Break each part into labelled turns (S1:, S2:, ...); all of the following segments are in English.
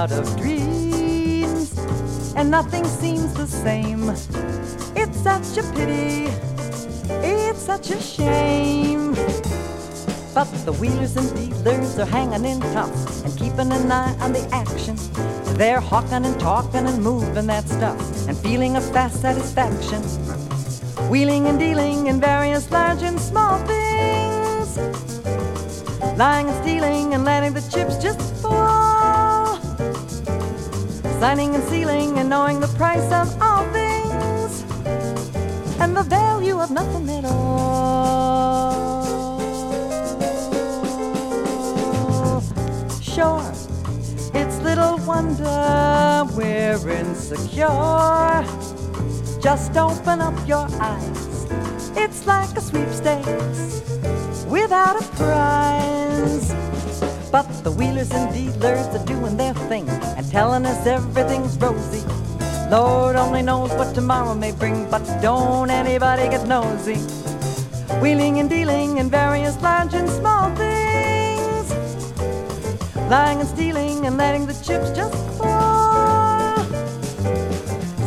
S1: out of dreams, and nothing seems the same. It's such a pity, it's such a shame. But the wheelers and dealers are hanging in tough and keeping an eye on the action. They're hawking and talking and moving that stuff and feeling a fast satisfaction. Wheeling and dealing in various large and small things. Lying and stealing and letting the chips just fall. Signing and sealing and knowing the price of all things. And the value of nothing at all. Sure, it's little wonder we're insecure. Just open up your eyes. It's like a sweepstakes without a prize. The wheelers and dealers are doing their thing and telling us everything's rosy. Lord only knows what tomorrow may bring, but don't anybody get nosy. Wheeling and dealing in various large and small things. Lying and stealing and letting the chips just fall.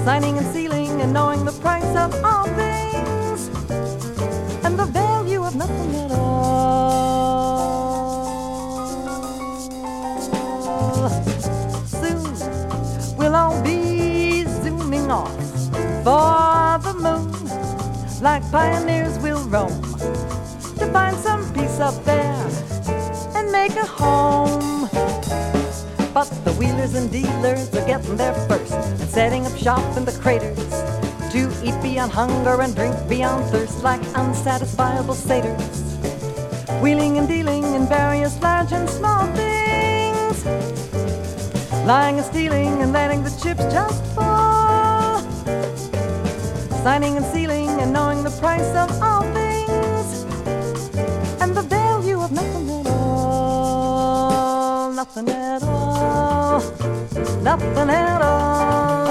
S1: Signing and sealing and knowing the price of all things. For the moon. Like pioneers we'll roam to find some peace up there and make a home. But the wheelers and dealers are getting there first and setting up shop in the craters to eat beyond hunger and drink beyond thirst like unsatisfiable satyrs. Wheeling and dealing in various large and small things. Lying and stealing and letting the chips just fall. Signing and sealing and knowing the price of all things. And the value of nothing at all. Nothing at all. Nothing at all.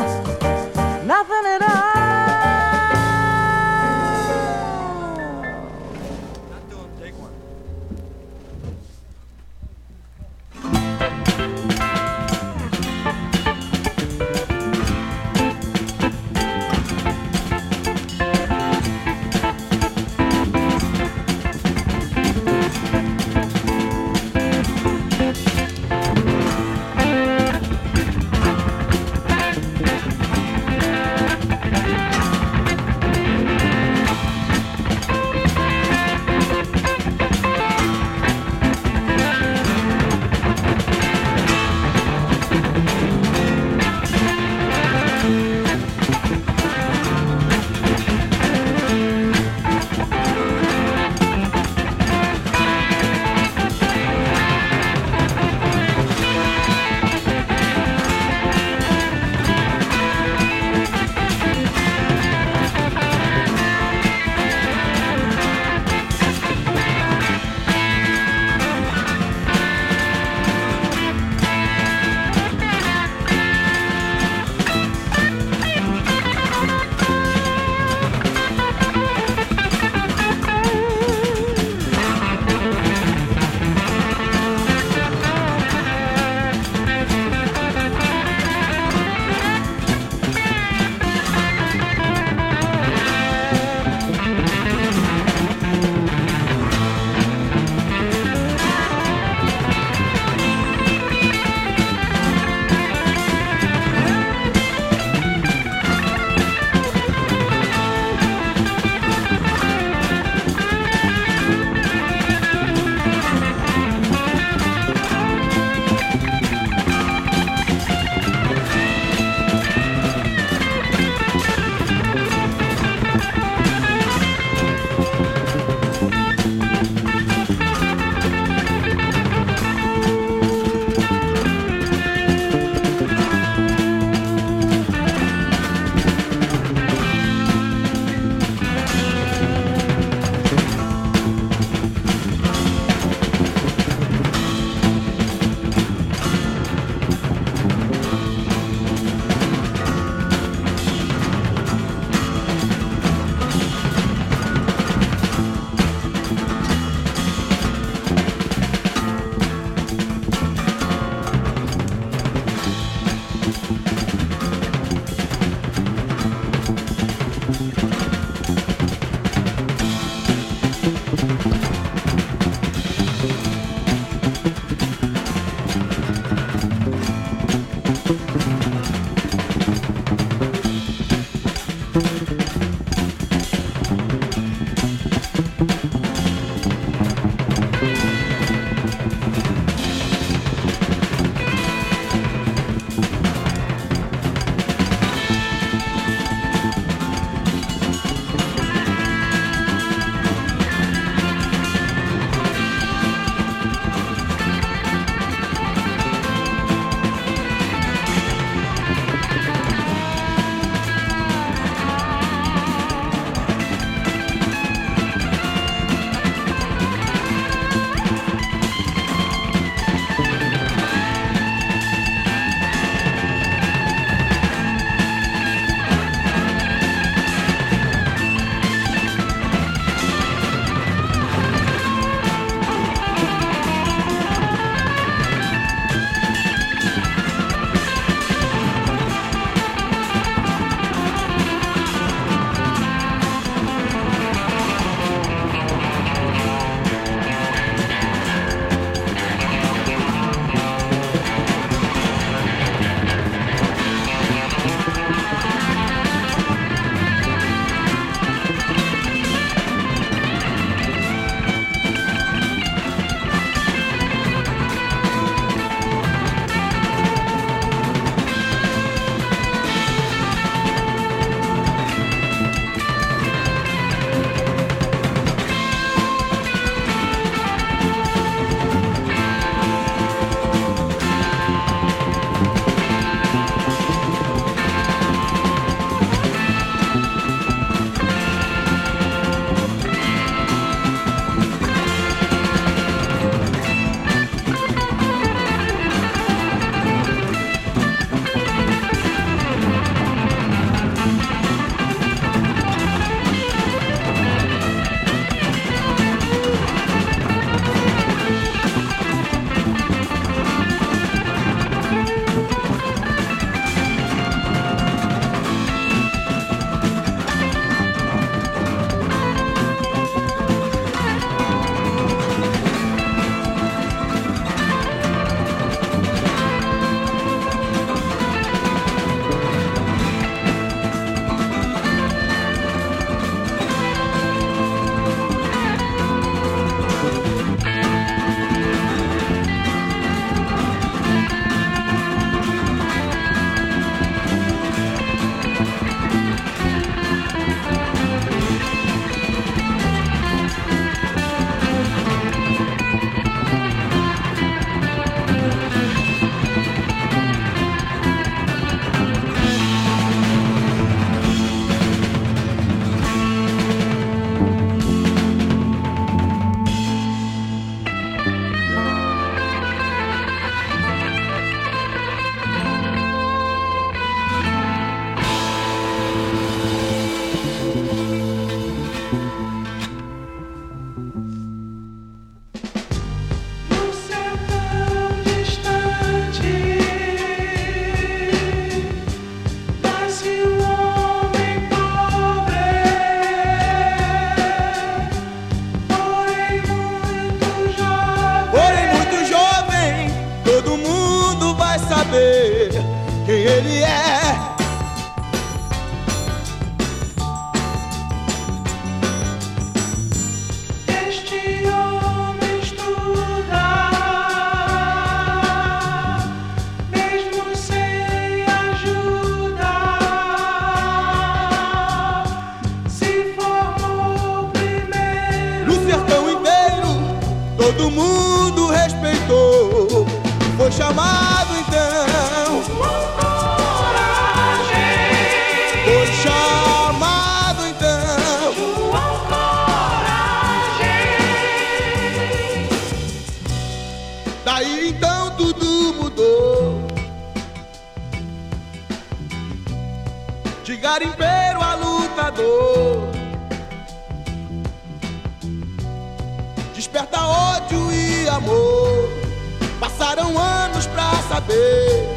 S2: Passaram anos pra saber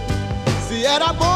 S2: se era bom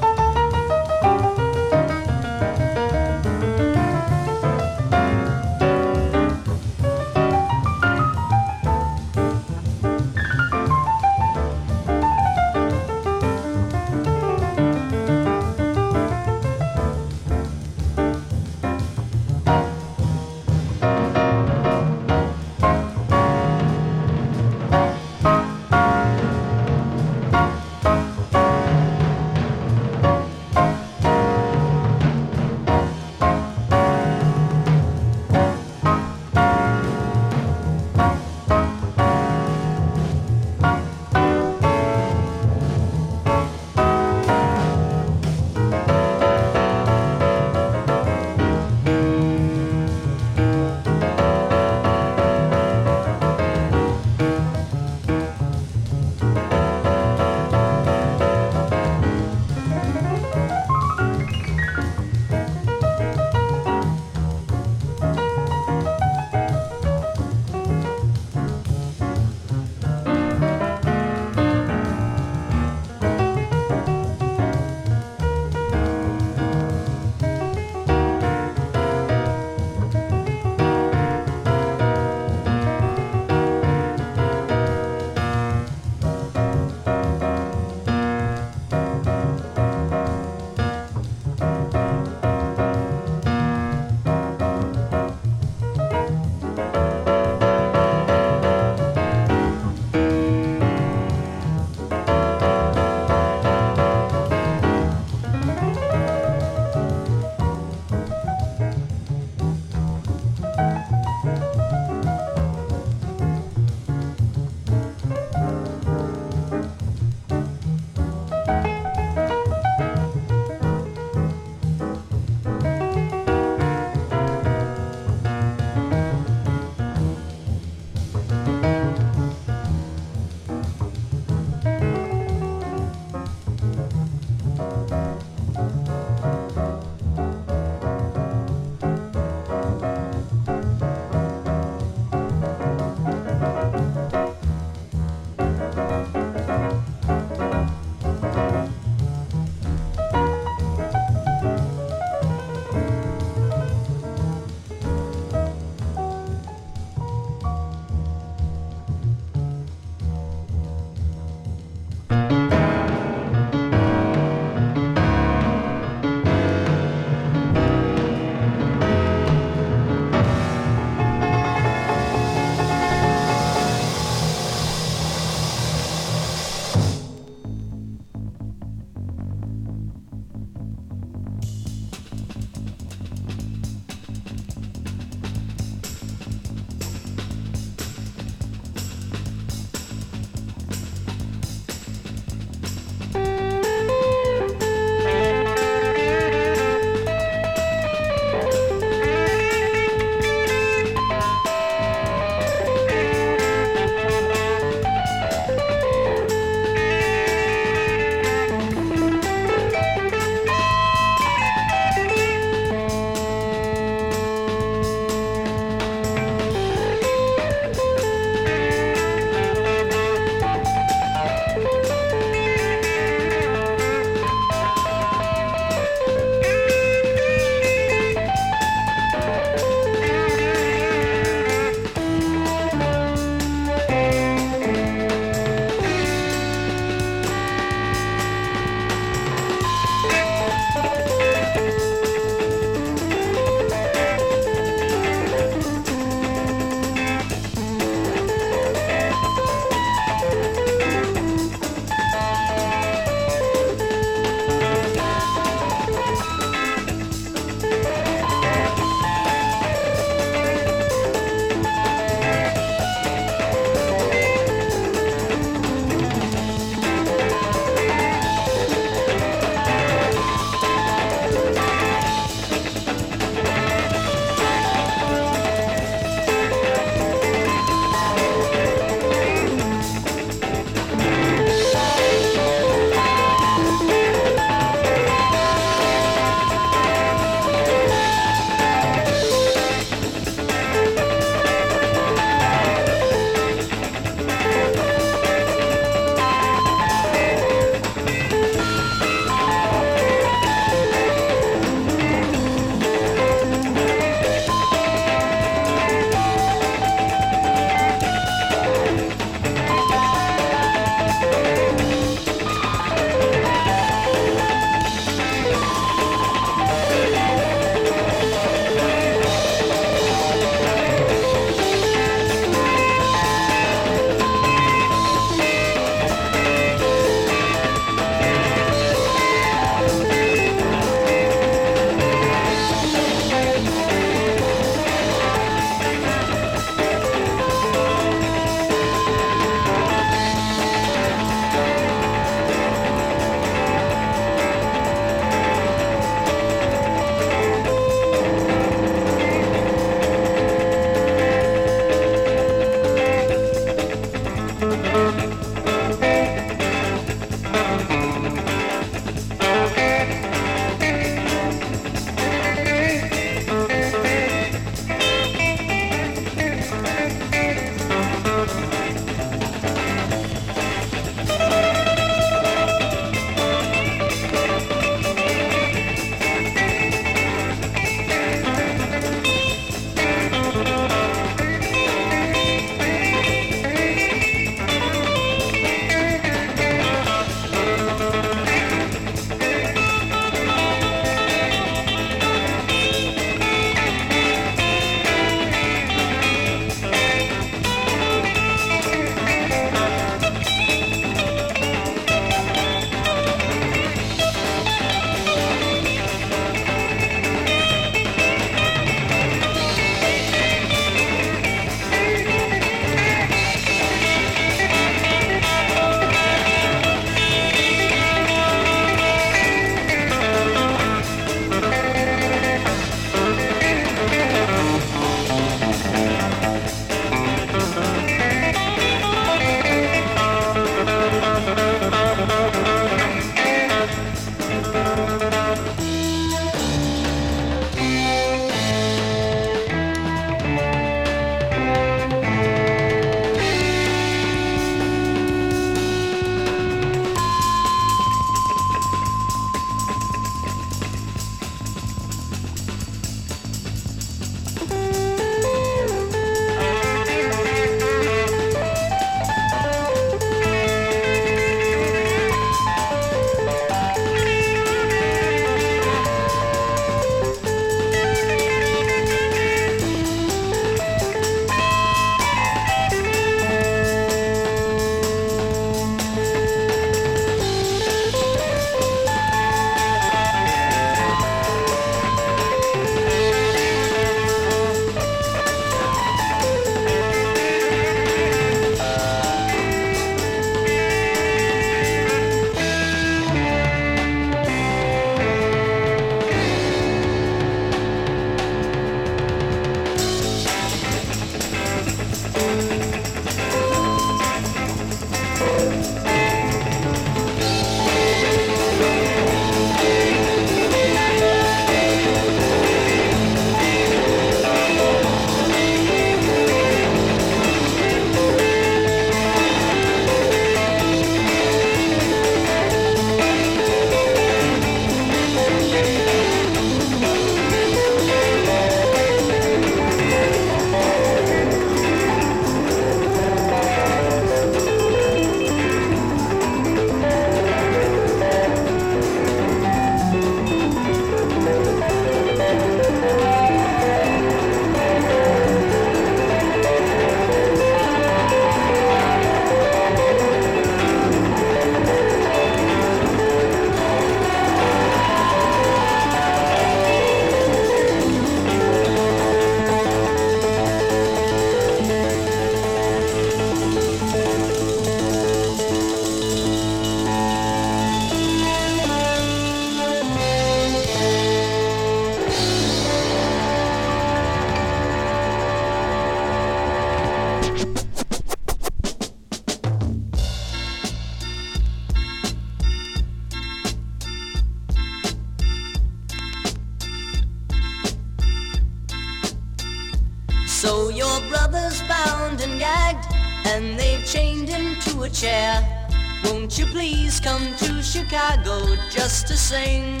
S3: chained a chair. Won't you please come to Chicago just to sing?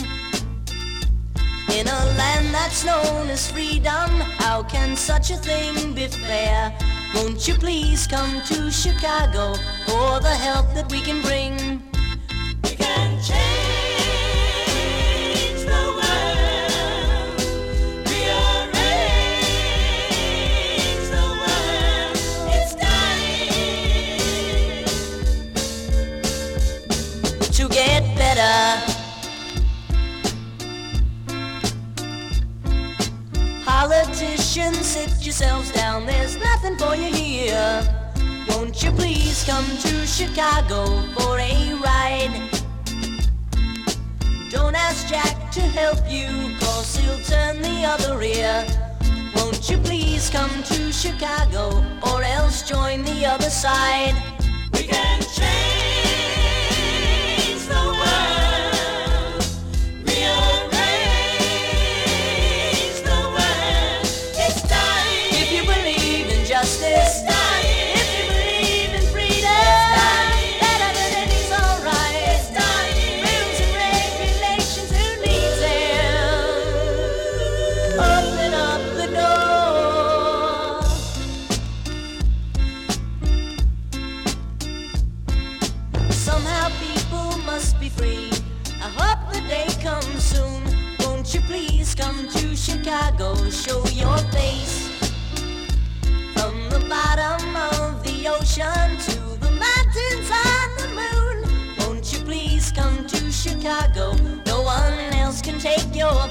S3: In a land that's known as freedom, how can such a thing be fair? Won't you please come to Chicago for the help that we can bring? Sit yourselves down, there's nothing for you here. Won't you please come to Chicago for a ride? Don't ask Jack to help you, cause he'll turn the other ear. Won't you please come to Chicago, or else join the other side? We can change to the mountains on the moon. Won't you please come to Chicago? No one else can take your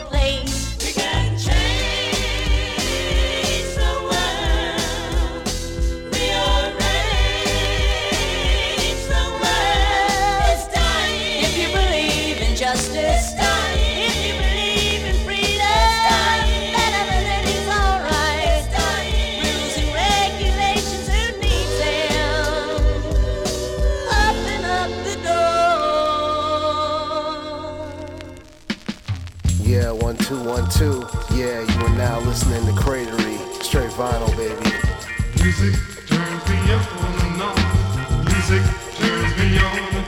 S4: Yeah, you are now listening to Cratery. Straight vinyl, baby.
S5: Music turns me on, on. Music turns me on.